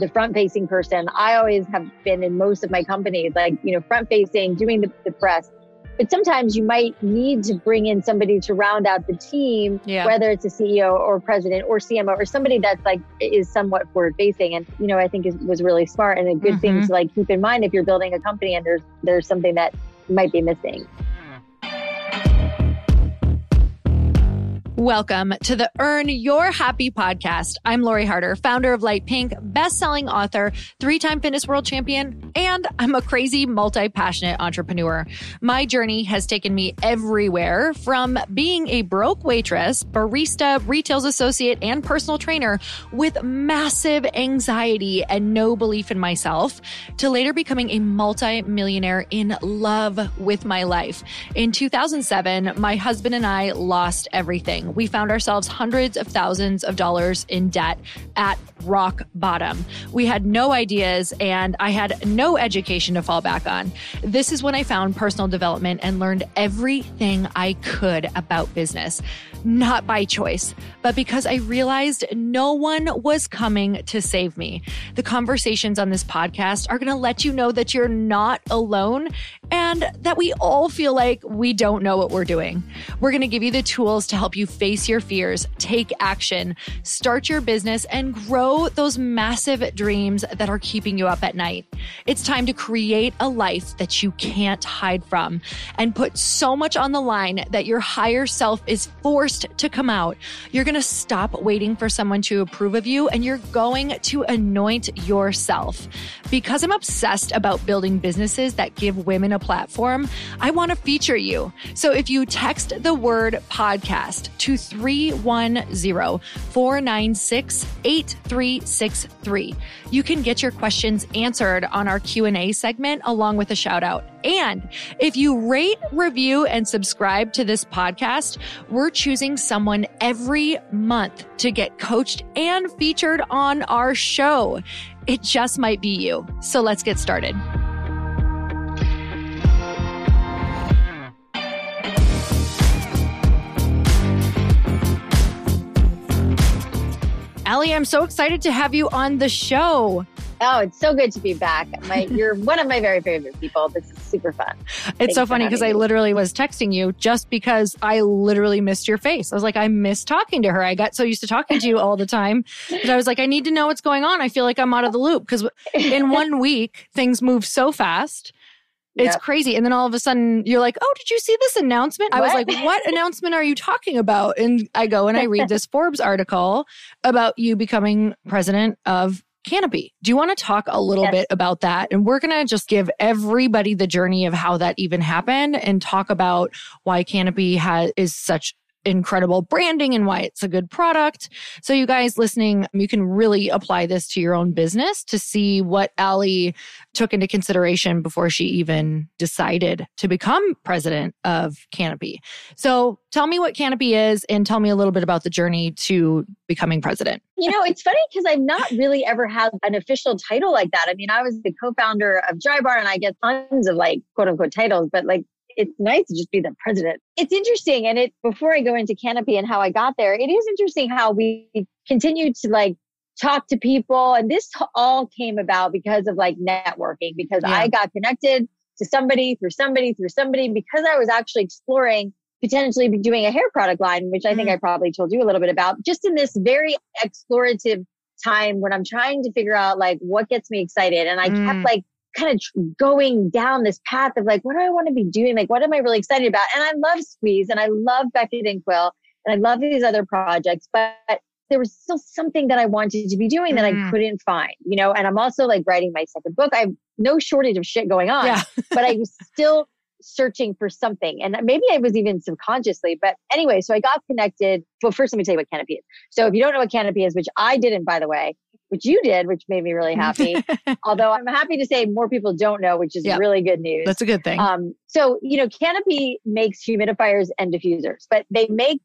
the front facing person. I always have been in most of my companies, like, you know, front facing, doing the, the press. But sometimes you might need to bring in somebody to round out the team, yeah. whether it's a CEO or president or CMO or somebody that's like is somewhat forward facing. And, you know, I think is, was really smart and a good mm-hmm. thing to like keep in mind if you're building a company and there's, there's something that might be missing. Welcome to the Earn Your Happy podcast. I'm Lori Harder, founder of Light Pink, best-selling author, three-time fitness world champion, and I'm a crazy multi-passionate entrepreneur. My journey has taken me everywhere from being a broke waitress, barista, retail associate, and personal trainer with massive anxiety and no belief in myself to later becoming a multi-millionaire in love with my life. In 2007, my husband and I lost everything we found ourselves hundreds of thousands of dollars in debt at rock bottom. We had no ideas and I had no education to fall back on. This is when I found personal development and learned everything I could about business not by choice, but because I realized no one was coming to save me. The conversations on this podcast are going to let you know that you're not alone and that we all feel like we don't know what we're doing. We're going to give you the tools to help you face your fears, take action, start your business, and grow those massive dreams that are keeping you up at night. It's time to create a life that you can't hide from and put so much on the line that your higher self is forced to come out. You're going to stop waiting for someone to approve of you and you're going to anoint yourself. Because I'm obsessed about building businesses that give women a platform, I want to feature you. So if you text the word podcast to 310 496 8363, you can get your questions answered on our Q&A segment along with a shout out. And if you rate, review, and subscribe to this podcast, we're choosing someone every month to get coached and featured on our show. It just might be you. So let's get started. Allie, I'm so excited to have you on the show. Oh, it's so good to be back. My, you're one of my very favorite people. This is super fun. It's Thanks so funny because I literally was texting you just because I literally missed your face. I was like, I miss talking to her. I got so used to talking to you all the time that I was like, I need to know what's going on. I feel like I'm out of the loop because in one week things move so fast. It's yep. crazy. And then all of a sudden you're like, oh, did you see this announcement? What? I was like, what announcement are you talking about? And I go and I read this Forbes article about you becoming president of Canopy. Do you want to talk a little yes. bit about that? And we're going to just give everybody the journey of how that even happened and talk about why Canopy has is such incredible branding and why it's a good product. So, you guys listening, you can really apply this to your own business to see what Allie took into consideration before she even decided to become president of Canopy. So, tell me what Canopy is and tell me a little bit about the journey to becoming president. You know, it's funny because I've not really ever had an official title like that. I mean, I was the co founder of Drybar and I get tons of like quote unquote titles, but like it's nice to just be the president. It's interesting. And it before I go into Canopy and how I got there, it is interesting how we continue to like talk to people. And this all came about because of like networking, because yeah. I got connected to somebody through somebody through somebody because I was actually exploring potentially doing a hair product line, which I think mm. I probably told you a little bit about, just in this very explorative time when I'm trying to figure out like what gets me excited. And I mm. kept like kind of going down this path of like, what do I want to be doing? Like, what am I really excited about? And I love Squeeze and I love Beckett and Quill and I love these other projects, but there was still something that I wanted to be doing that mm. I couldn't find, you know? And I'm also like writing my second book. I have no shortage of shit going on, yeah. but I was still searching for something. And maybe I was even subconsciously, but anyway, so I got connected. Well, first let me tell you what Canopy is. So if you don't know what Canopy is, which I didn't, by the way, which you did, which made me really happy. Although I'm happy to say more people don't know, which is yep. really good news. That's a good thing. Um, so, you know, Canopy makes humidifiers and diffusers, but they make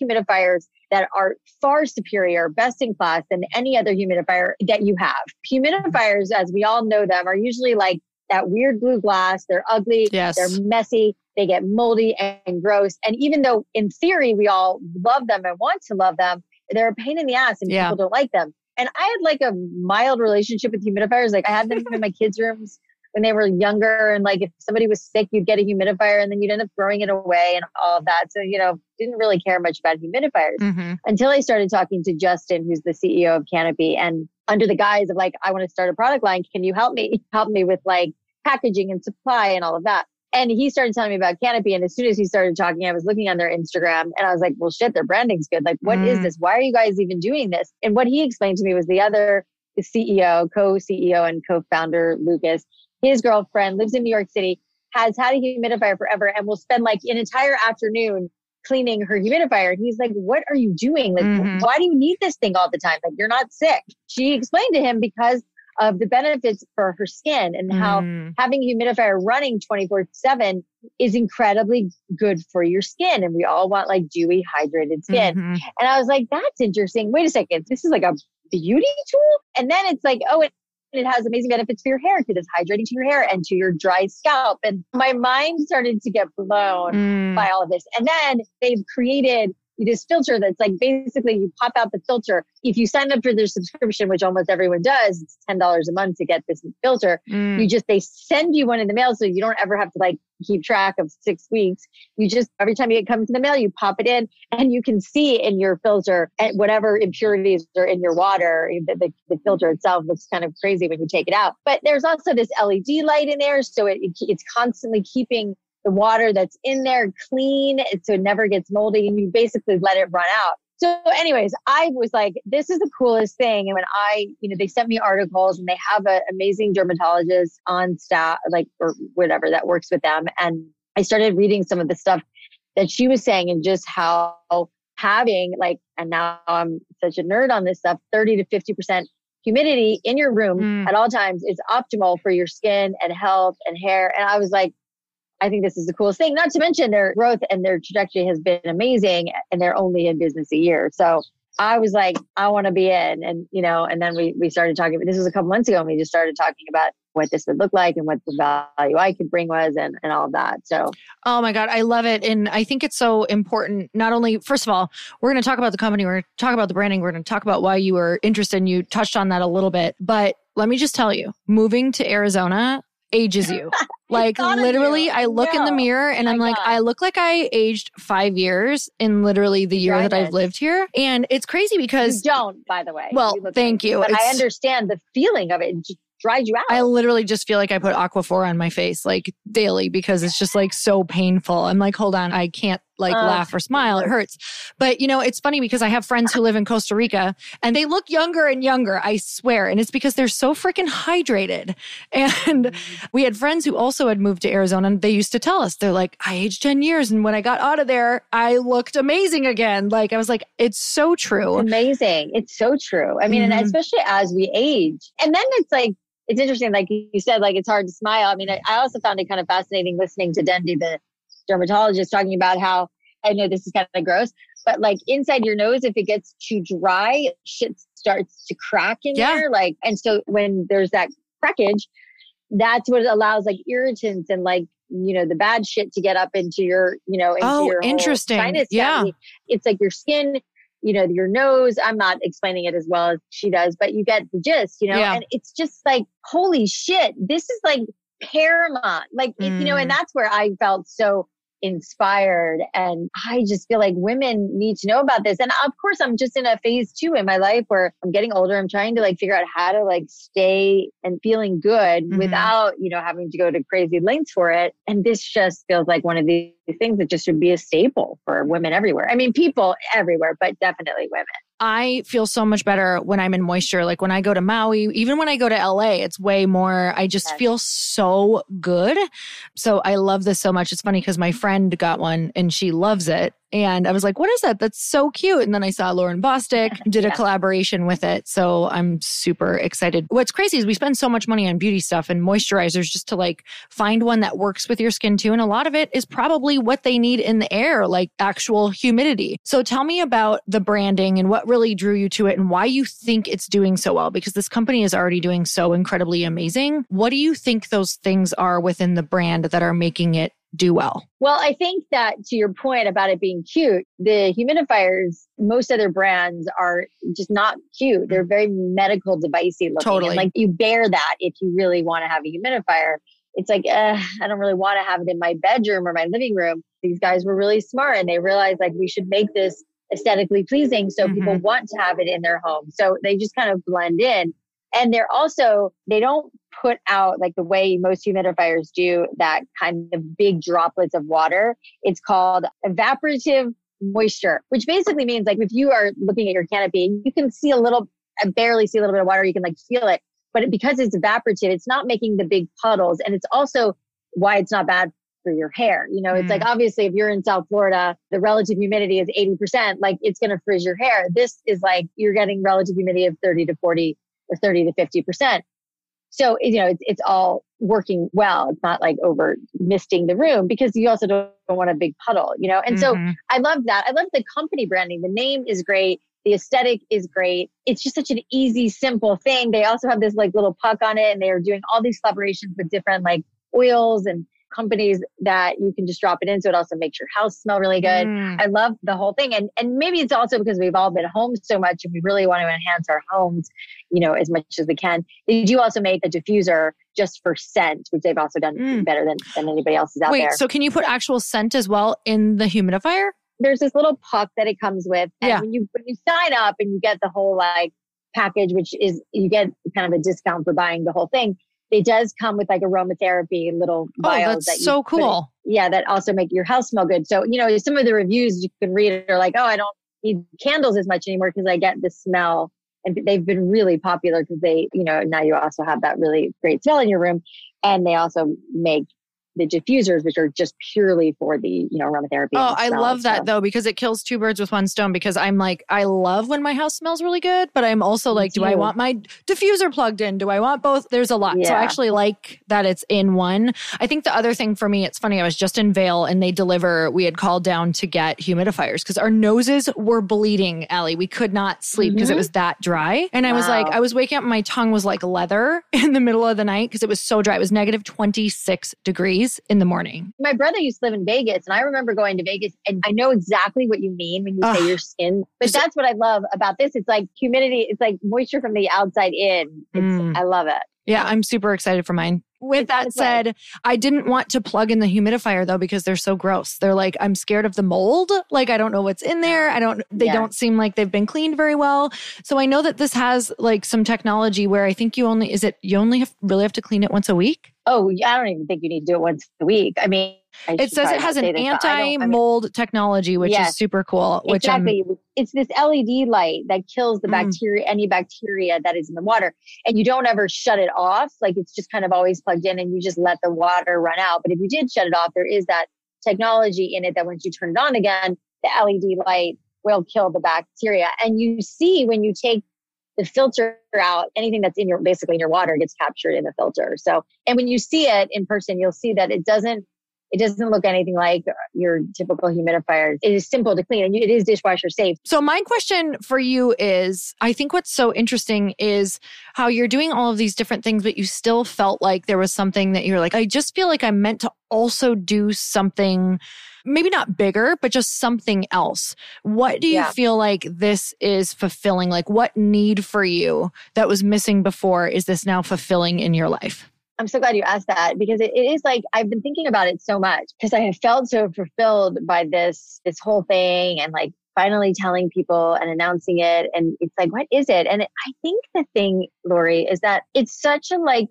humidifiers that are far superior, best in class than any other humidifier that you have. Humidifiers, as we all know them, are usually like that weird blue glass. They're ugly. Yes. They're messy. They get moldy and gross. And even though in theory we all love them and want to love them, they're a pain in the ass and yeah. people don't like them. And I had like a mild relationship with humidifiers. Like I had them in my kids' rooms when they were younger. And like if somebody was sick, you'd get a humidifier and then you'd end up throwing it away and all of that. So, you know, didn't really care much about humidifiers mm-hmm. until I started talking to Justin, who's the CEO of Canopy. And under the guise of like, I want to start a product line. Can you help me? Help me with like packaging and supply and all of that. And he started telling me about Canopy. And as soon as he started talking, I was looking on their Instagram and I was like, well, shit, their branding's good. Like, what mm. is this? Why are you guys even doing this? And what he explained to me was the other CEO, co CEO, and co founder, Lucas, his girlfriend lives in New York City, has had a humidifier forever, and will spend like an entire afternoon cleaning her humidifier. And he's like, What are you doing? Like, mm-hmm. why do you need this thing all the time? Like, you're not sick. She explained to him because of the benefits for her skin and how mm. having a humidifier running 24 7 is incredibly good for your skin. And we all want like dewy, hydrated skin. Mm-hmm. And I was like, that's interesting. Wait a second. This is like a beauty tool. And then it's like, oh, it, it has amazing benefits for your hair because it's hydrating to your hair and to your dry scalp. And my mind started to get blown mm. by all of this. And then they've created this filter that's like basically you pop out the filter. If you sign up for their subscription, which almost everyone does, it's ten dollars a month to get this filter. Mm. You just they send you one in the mail, so you don't ever have to like keep track of six weeks. You just every time it comes in the mail, you pop it in, and you can see in your filter whatever impurities are in your water. The, the, the, filter itself looks kind of crazy when you take it out, but there's also this LED light in there, so it, it it's constantly keeping the water that's in there clean so it never gets moldy and you basically let it run out. So, anyways, I was like, this is the coolest thing. And when I, you know, they sent me articles and they have an amazing dermatologist on staff, like, or whatever that works with them. And I started reading some of the stuff that she was saying and just how having, like, and now I'm such a nerd on this stuff 30 to 50% humidity in your room Mm. at all times is optimal for your skin and health and hair. And I was like, I think this is the coolest thing. Not to mention their growth and their trajectory has been amazing and they're only in business a year. So I was like, I want to be in. And, you know, and then we, we started talking, this was a couple months ago, and we just started talking about what this would look like and what the value I could bring was and, and all of that. So Oh my God, I love it. And I think it's so important. Not only, first of all, we're going to talk about the company, we're going to talk about the branding, we're going to talk about why you were interested, and you touched on that a little bit. But let me just tell you, moving to Arizona ages you. Like literally, you. I look in the mirror and I'm my like, God. I look like I aged five years in literally the year that I've lived here. And it's crazy you because don't, by the way. Well, look thank you. But I understand the feeling of it. It dried you out. I literally just feel like I put Aquaphor on my face like daily because it's just like so painful. I'm like, hold on, I can't like Ugh, laugh or smile. It hurts. But you know, it's funny because I have friends who live in Costa Rica and they look younger and younger, I swear. And it's because they're so freaking hydrated. And we had friends who also had moved to Arizona and they used to tell us, they're like, I aged 10 years. And when I got out of there, I looked amazing again. Like I was like, it's so true. It's amazing. It's so true. I mean, Mhm. and especially as we age. And then it's like, it's interesting, like you said, like it's hard to smile. I mean, I, I also found it kind of fascinating listening to Dendy, the dermatologist, talking about how I know this is kind of gross, but like inside your nose, if it gets too dry, shit starts to crack in Yeah. there. Like, and so when there's that crackage, that's what allows like irritants and like, you know, the bad shit to get up into your, you know, into Oh, your interesting. sinus Yeah. cavity. It's like your skin, you know, your nose. I'm not explaining it as well as she does, but you get the gist, you know, Yeah. and it's just like, holy shit, this is like paramount. Like, it, you know, Mm. and that's where I felt so inspired. And I just feel like women need to know about this. And of course, I'm just in a phase two in my life where I'm getting older. I'm trying to like figure out how to like stay and feeling good Mhm. without, you know, having to go to crazy lengths for it. And this just feels like one of these things that just should be a staple for women everywhere. I mean, people everywhere, but definitely women. I feel so much better when I'm in moisture. Like when I go to Maui, even when I go to LA, it's way more, I just Yes. feel so good. So I love this so much. It's funny because my friend got one and she loves it. And I was like, what is that? That's so cute. And then I saw Lauren Bostic did a Yeah. collaboration with it. So I'm super excited. What's crazy is we spend so much money on beauty stuff and moisturizers just to like find one that works with your skin too. And a lot of it is probably what they need in the air, like actual humidity. So tell me about the branding and what really drew you to it and why you think it's doing so well because this company is already doing so incredibly amazing. What do you think those things are within the brand that are making it do well? Well, I think that to your point about it being cute, the humidifiers, most other brands are just not cute. They're very medical devicey looking. Totally. And like you bear that if you really want to have a humidifier. It's like, uh, I don't really want to have it in my bedroom or my living room. These guys were really smart and they realized like we should make this aesthetically pleasing so people want to have it in their home. So they just kind of blend in. And they're also, they don't put out like the way most humidifiers do that kind of big droplets of water. It's called evaporative moisture, which basically means like if you are looking at your canopy, you can see a little, uh, barely see a little bit of water, you can like feel it. But because it's evaporative, it's not making the big puddles. And it's also why it's not bad for your hair. You know, it's Mm. like obviously if you're in South Florida, the relative humidity is 80%, like it's going to frizz your hair. This is like you're getting relative humidity of 30 to 40 or 30 to 50%. So, you know, it's, it's all working well. It's not like over misting the room because you also don't want a big puddle, you know? And so Mhm. I love that. I love the company branding. The name is great. The aesthetic is great. It's just such an easy, simple thing. They also have this like little puck on it and they are doing all these collaborations with different like oils and companies that you can just drop it in. So it also makes your house smell really good. Mm. I love the whole thing. And and maybe it's also because we've all been home so much and we really want to enhance our homes, you know, as much as we can. They do also make a diffuser just for scent, which they've also done Mm. better than, than anybody else is out Wait, there. so can you put actual scent as well in the humidifier? There's this little puck that it comes with. And Yeah. when you when you sign up and you get the whole like package, which is you get kind of a discount for buying the whole thing. It does come with like aromatherapy little Oh, vials that's that you so put in- cool. yeah, that also make your house smell good. So, you know, some of the reviews you can read are like, oh, I don't need candles as much anymore because I get the smell. And they've been really popular because they, you know, now you also have that really great smell in your room. And they also make the diffusers, which are just purely for the, you know, aromatherapy. Oh, I love that though, because it kills two birds with one stone. Because I'm like, I love when my house smells really good, but I'm also like, do I want my diffuser plugged in? Do I want both? There's a lot. Yeah. So I actually like that it's in one. I think the other thing for me, it's funny, I was just in Vail and they deliver, we had called down to get humidifiers because our noses were bleeding, Allie. We could not sleep because mm-hmm. it was that dry. And I was like, I was waking up, my tongue was like leather in the middle of the night because it was so dry. It was negative 26 degrees in the morning. My brother used to live in Vegas, and I remember going to Vegas, and I know exactly what you mean when you Ugh. say your skin. But that's what I love about this. It's like humidity, it's like moisture from the outside in. Mm. I love it. Yeah, I'm super excited for mine. With that said, I didn't want to plug in the humidifier though because they're so gross. They're like, I'm scared of the mold. Like, I don't know what's in there. I don't, they yeah. don't seem like they've been cleaned very well. So I know that this has like some technology where I think you only, is it, you only have, really have to clean it once a week? Oh, I don't even think you need to do it once a week. I mean, I it says it has an anti-mold I mean, technology, which yes, is super cool. Which exactly, I'm, it's this LED light that kills the mm. bacteria, any bacteria that is in the water, and you don't ever shut it off. Like it's just kind of always plugged in, and you just let the water run out. But if you did shut it off, there is that technology in it that once you turn it on again, the LED light will kill the bacteria. And you see when you take the filter out anything that's in your basically in your water gets captured in the filter. So, and when you see it in person, you'll see that it doesn't it doesn't look anything like your typical humidifier. It is simple to clean and it is dishwasher safe. So, my question for you is I think what's so interesting is how you're doing all of these different things, but you still felt like there was something that you're like, I just feel like I'm meant to also do something maybe not bigger, but just something else. What do you yeah. feel like this is fulfilling? Like, what need for you that was missing before is this now fulfilling in your life? I'm so glad you asked that because it, it is like I've been thinking about it so much because I have felt so fulfilled by this this whole thing and like finally telling people and announcing it and it's like what is it? And i think the thing lori is that it's such a like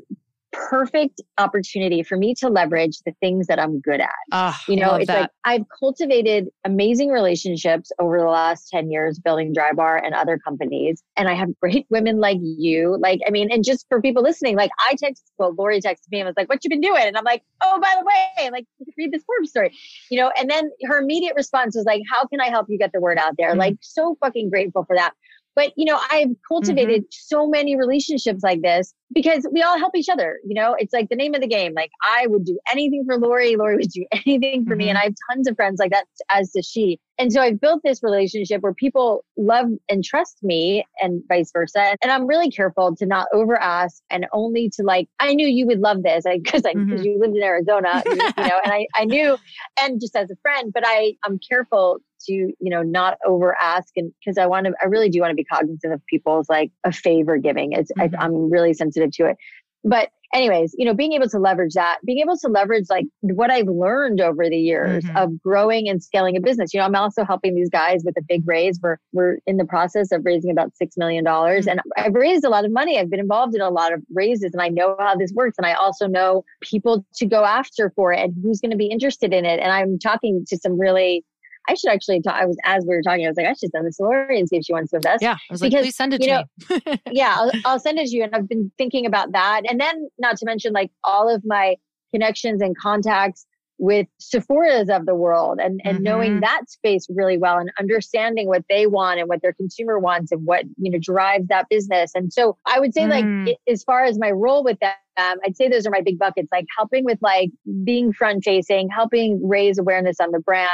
perfect opportunity for me to leverage the things that I'm good at. Oh, you know, it's that. like I've cultivated amazing relationships over the last 10 years building Drybar and other companies. And I have great women like you. Like, I mean, and just for people listening, like I text, well, Lori texted me and was like, what you been doing? And I'm like, oh, by the way, like read this Forbes story, you know, and then her immediate response was like, how can I help you get the word out there? Mm-hmm. Like so fucking grateful for that. But, you know, I've cultivated mm-hmm. so many relationships like this because we all help each other. You know, it's like the name of the game. Like I would do anything for Lori. Lori would do anything for mm-hmm. me. And I have tons of friends like that, as does she. And so I've built this relationship where people love and trust me and vice versa. And I'm really careful to not over ask and only to like, I knew you would love this because I, because mm-hmm. you lived in Arizona, you know, and I, I knew, and just as a friend, but I, I'm careful to you know not over ask and because i want to i really do want to be cognizant of people's like a favor giving it's mm-hmm. I, i'm really sensitive to it but anyways you know being able to leverage that being able to leverage like what i've learned over the years mm-hmm. of growing and scaling a business you know i'm also helping these guys with a big raise we're we're in the process of raising about six million dollars mm-hmm. and i've raised a lot of money i've been involved in a lot of raises and i know how this works and i also know people to go after for it and who's going to be interested in it and i'm talking to some really I should actually talk. I was, as we were talking, I was like, I should send this to Lori and see if she wants to invest. Yeah. I was because, like, please send it to know, me. yeah. I'll, I'll send it to you. And I've been thinking about that. And then not to mention like all of my connections and contacts with Sephora's of the world and, and mm-hmm. knowing that space really well and understanding what they want and what their consumer wants and what, you know, drives that business. And so I would say mm. like, as far as my role with them, I'd say those are my big buckets, like helping with like being front facing, helping raise awareness on the brand,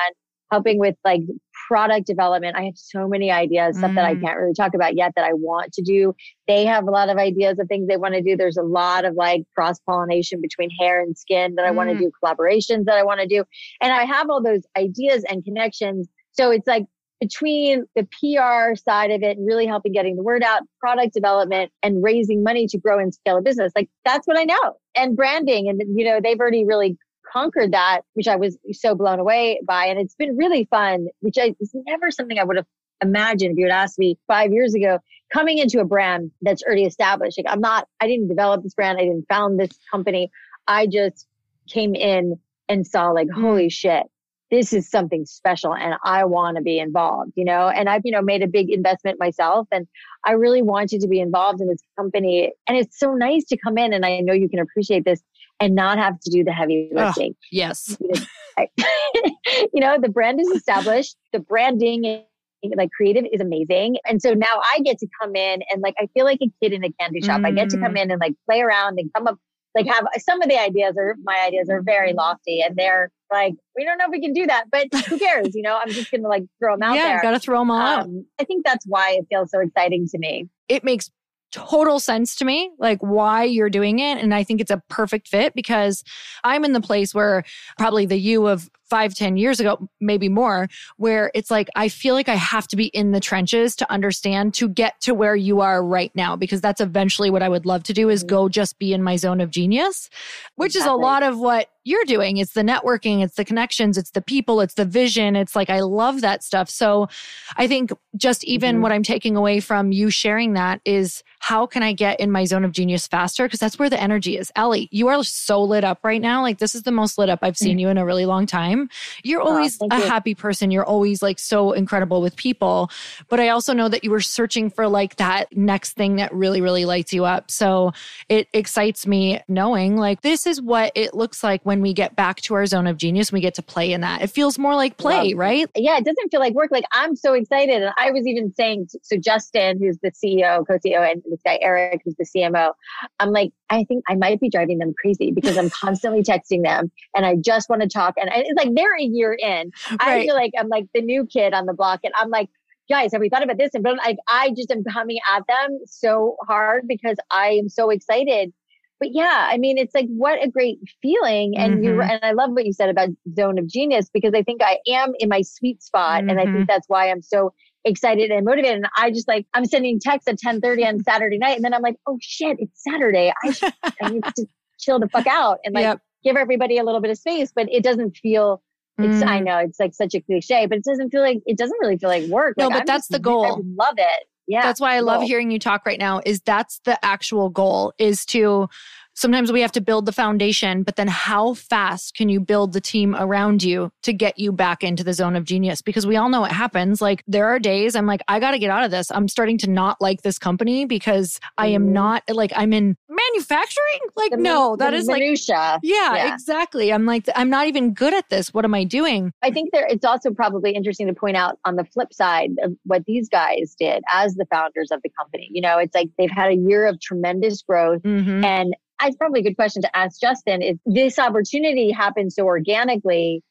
helping with like product development. I have so many ideas, stuff mm. that I mm. can't really talk about yet that I want to do. They have a lot of ideas of things they want to do. There's a lot of like cross pollination between hair and skin that I mm. want to do, collaborations that I want to do. And I have all those ideas and connections. So it's like between the PR side of it and really helping getting the word out, product development and raising money to grow and scale a business. Like that's what I know. And branding. And, you know, they've already really conquered that, which I was so blown away by. And it's been really fun, which I, is never something I would have imagined if you had asked me five years ago, coming into a brand that's already established. Like I'm not, I didn't develop this brand. I didn't found this company. I just came in and saw like, mm. holy shit, this is something special and I want to be involved, you know, and I've, you know, made a big investment myself and I really wanted to be involved in this company. And it's so nice to come in and I know you can appreciate this and not have to do the heavy lifting. Oh, yes. you know, the brand is established, the branding like creative is amazing. And so now I get to come in and like I feel like a kid in a candy shop. Mm. I get to come mm. in and like play around and come up like have some of the ideas are my ideas are very lofty and they're like we don't know if we can do that but who cares you know i'm just gonna like throw them out yeah, there gotta throw them all um, out i think that's why it feels so exciting to me it makes total sense to me, like why you're doing it. And I think it's a perfect fit because I'm in the place where probably the you of five, ten years ago, maybe more, where it's like, I feel like I have to be in the trenches to understand to get to where you are right now, because that's eventually what I would love to do is mm-hmm. go just be in my zone of genius, which exactly. is a lot of what you're doing. It's the networking, it's the connections, it's the people, it's the vision. It's like, I love that stuff. So I think just even mm-hmm. what I'm taking away from you sharing that is how can I get in my zone of genius faster? Because that's where the energy is. Allie, you are so lit up right now. Like, this is the most lit up I've seen mm-hmm. you in a really long time. You're always oh, a you. happy person. You're always like so incredible with people. But I also know that you were searching for like that next thing that really, really lights you up. So it excites me knowing like this is what it looks like when we get back to our zone of genius. We get to play in that. It feels more like play, right? Yeah, it doesn't feel like work. Like I'm so excited. And I was even saying, so Justin, who's the CEO, co CEO, and this guy, Eric, who's the CMO, I'm like, I think I might be driving them crazy because I'm constantly texting them and I just want to talk. And it's like they're a year in. Right. I feel like I'm like the new kid on the block and I'm like, guys, have we thought about this? And but I, I just am coming at them so hard because I am so excited. But yeah, I mean, it's like what a great feeling. And mm-hmm. you and I love what you said about zone of genius because I think I am in my sweet spot. Mm-hmm. And I think mm-hmm. that's why I'm so excited and motivated. And I just like I'm sending texts at 10 30 on Saturday night. And then I'm like, oh shit, it's Saturday. I, should, I need to chill the fuck out and like yep. give everybody a little bit of space. But it doesn't feel it's mm. I know it's like such a cliche, but it doesn't feel like it doesn't really feel like work. No, like, but I'm that's just, the goal. I love it. Yeah. That's why I love hearing you talk right now is that's the actual goal is to sometimes we have to build the foundation, but then how fast can you build the team around you to get you back into the zone of genius? Because we all know what happens. Like there are days I'm like, I got to get out of this. I'm starting to not like this company because I am mm-hmm. not like I'm in manufacturing. Like, the, no, that is minutia. like, yeah, yeah, exactly. I'm like, I'm not even good at this. What am I doing? I think there, it's also probably interesting to point out on the flip side of what these guys did as the founders of the company. You know, it's like they've had a year of tremendous growth mm-hmm. and it's probably a good question to ask Justin is this opportunity happened so organically.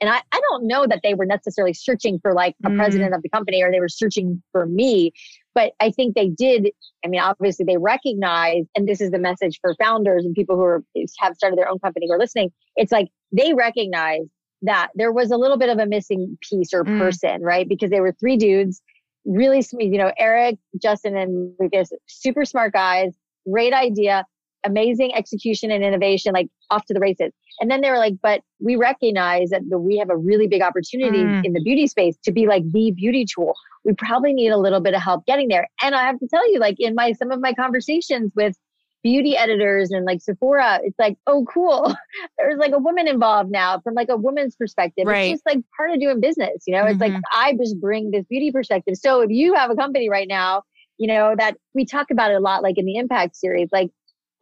And I, I don't know that they were necessarily searching for like a mm. president of the company or they were searching for me, but I think they did. I mean, obviously they recognize, and this is the message for founders and people who are, have started their own company who are listening. It's like they recognize that there was a little bit of a missing piece or mm. person, right? Because they were three dudes, really, you know, Eric, Justin, and Lucas, super smart guys, great idea amazing execution and innovation, like off to the races. And then they were like, but we recognize that the, we have a really big opportunity mm. in the beauty space to be like the beauty tool. We probably need a little bit of help getting there. And I have to tell you, like in my some of my conversations with beauty editors and like Sephora, it's like, oh, cool. There's like a woman involved now from like a woman's perspective. Right. It's just like part of doing business, you know? Mm-hmm. It's like mm-hmm. I just bring this beauty perspective. So if you have a company right now, you know, that we talk about it a lot, like in the impact series, like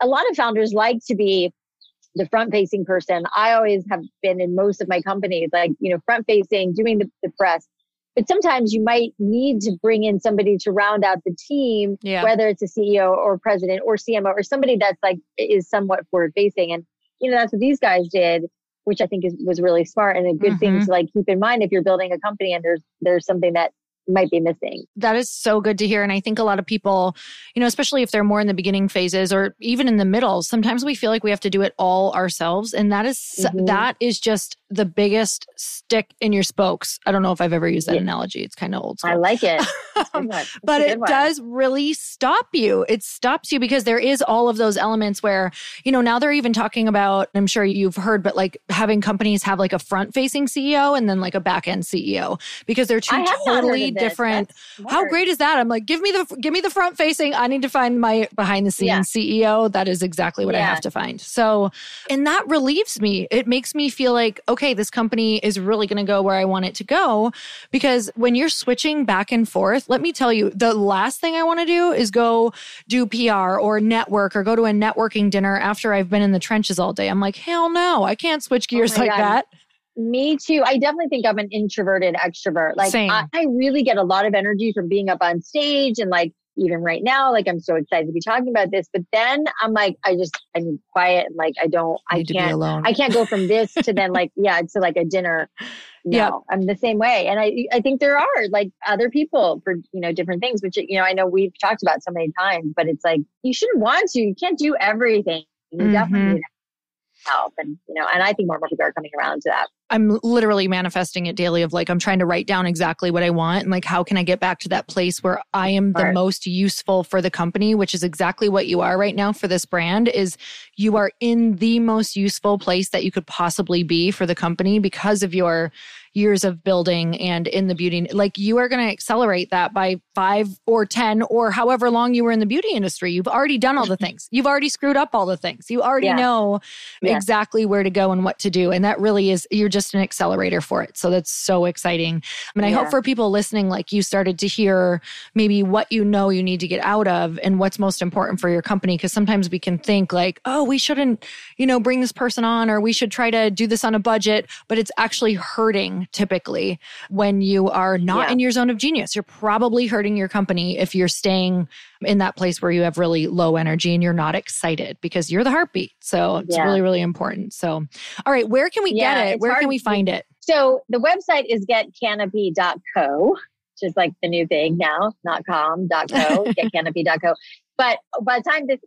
a lot of founders like to be the front facing person. I always have been in most of my companies, like, you know, front facing, doing the, the press. But sometimes you might need to bring in somebody to round out the team, yeah. whether it's a CEO or president or CMO or somebody that's like is somewhat forward facing. And, you know, that's what these guys did, which I think is, was really smart and a good mm-hmm. thing to like keep in mind if you're building a company and there's, there's something that might be missing. That is so good to hear. And I think a lot of people, you know, especially if they're more in the beginning phases or even in the middle, sometimes we feel like we have to do it all ourselves. And that is, mm-hmm. that is just the biggest stick in your spokes. I don't know if I've ever used that yeah. analogy. It's kind of old school. I like it. but it one. does really stop you. It stops you because there is all of those elements where, you know, now they're even talking about, I'm sure you've heard, but like having companies have like a front facing CEO and then like a back end CEO because they're two totally different. How great is that? I'm like, give me the give me the front facing. I need to find my behind the scenes yeah. CEO. That is exactly what yeah. I have to find. So, and that relieves me. It makes me feel like, okay, this company is really going to go where I want it to go. Because when you're switching back and forth, let me tell you, the last thing I want to do is go do PR or network or go to a networking dinner after I've been in the trenches all day. I'm like, hell no, I can't switch oh gears oh like God. that. Me too. I definitely think I'm an introverted extrovert. Like I, I, really get a lot of energy from being up on stage and like even right now, like I'm so excited to be talking about this. But then I'm like, I just I'm quiet and like I don't I can't I can't go from this to then like yeah to like a dinner. No, yep. I'm the same way. And I I think there are like other people for you know different things, which you know I know we've talked about so many times, but it's like you shouldn't want to. You can't do everything. You mm-hmm. definitely need help. And, you know, and I think more and more people are coming around to that. I'm literally manifesting it daily of like, I'm trying to write down exactly what I want and like, how can I get back to that place where I am the right. most useful for the company, which is exactly what you are right now for this brand is you are in the most useful place that you could possibly be for the company because of your years of building and in the beauty like you are going to accelerate that by 5 or 10 or however long you were in the beauty industry you've already done all the things you've already screwed up all the things you already yeah. know yeah. exactly where to go and what to do and that really is you're just an accelerator for it so that's so exciting I mean, yeah. I hope for people listening like you started to hear maybe what you know you need to get out of and what's most important for your company because sometimes we can think like oh we shouldn't you know bring this person on or we should try to do this on a budget but it's actually hurting typically when you are not yeah. in your zone of genius. You're probably hurting your company if you're staying in that place where you have really low energy and you're not excited because you're the heartbeat. So it's yeah. really, really important. So, all right, where can we yeah, get it? Where can we find it? So the website is getcanopy.co which is like the new thing now, not com, dot co, getcanopy.co. But by the time this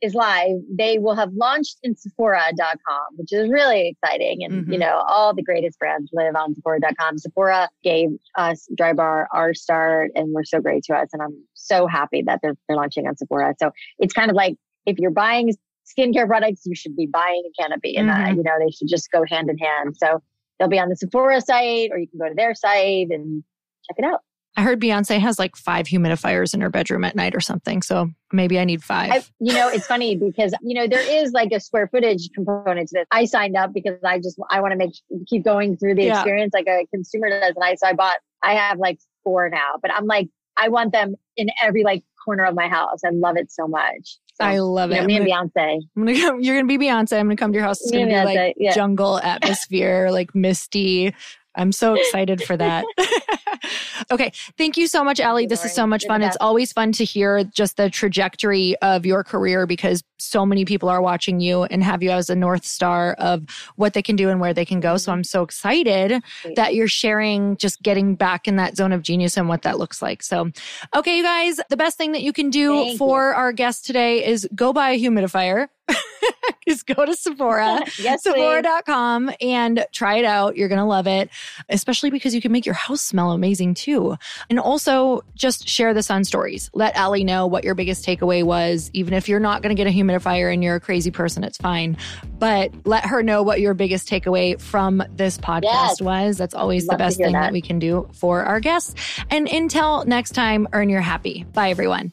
is live, they will have launched in Sephora.com, which is really exciting. And, mm-hmm. you know, all the greatest brands live on Sephora.com. Sephora gave us Drybar our start and we're so great to us. And I'm so happy that they're, they're launching on Sephora. So it's kind of like if you're buying skincare products, you should be buying a canopy. And, mm-hmm. uh, you know, they should just go hand in hand. So they'll be on the Sephora site or you can go to their site and check it out. I heard Beyonce has like five humidifiers in her bedroom at night or something. So maybe I need five. I, you know, it's funny because, you know, there is like a square footage component to this. I signed up because I just, I want to make, keep going through the yeah. experience like a consumer does. And I, so I bought, I have like four now, but I'm like, I want them in every like corner of my house. I love it so much. So, I love it. Know, me gonna, and Beyonce. I'm gonna come, you're gonna be Beyonce. I'm gonna come to your house. It's gonna be like yeah. jungle atmosphere, like misty. I'm so excited for that. okay. Thank you so much, Allie. This is so much fun. It's always fun to hear just the trajectory of your career because so many people are watching you and have you as a North Star of what they can do and where they can go. So I'm so excited that you're sharing just getting back in that zone of genius and what that looks like. So, okay, you guys, the best thing that you can do Thank for you. our guest today is go buy a humidifier. is go to Sephora, yes, Sephora.com and try it out. You're going to love it, especially because you can make your house smell amazing too. And also just share this on stories. Let Allie know what your biggest takeaway was. Even if you're not going to get a humidifier and you're a crazy person, it's fine. But let her know what your biggest takeaway from this podcast yes. was. That's always the best thing that. that we can do for our guests. And until next time, earn your happy. Bye, everyone.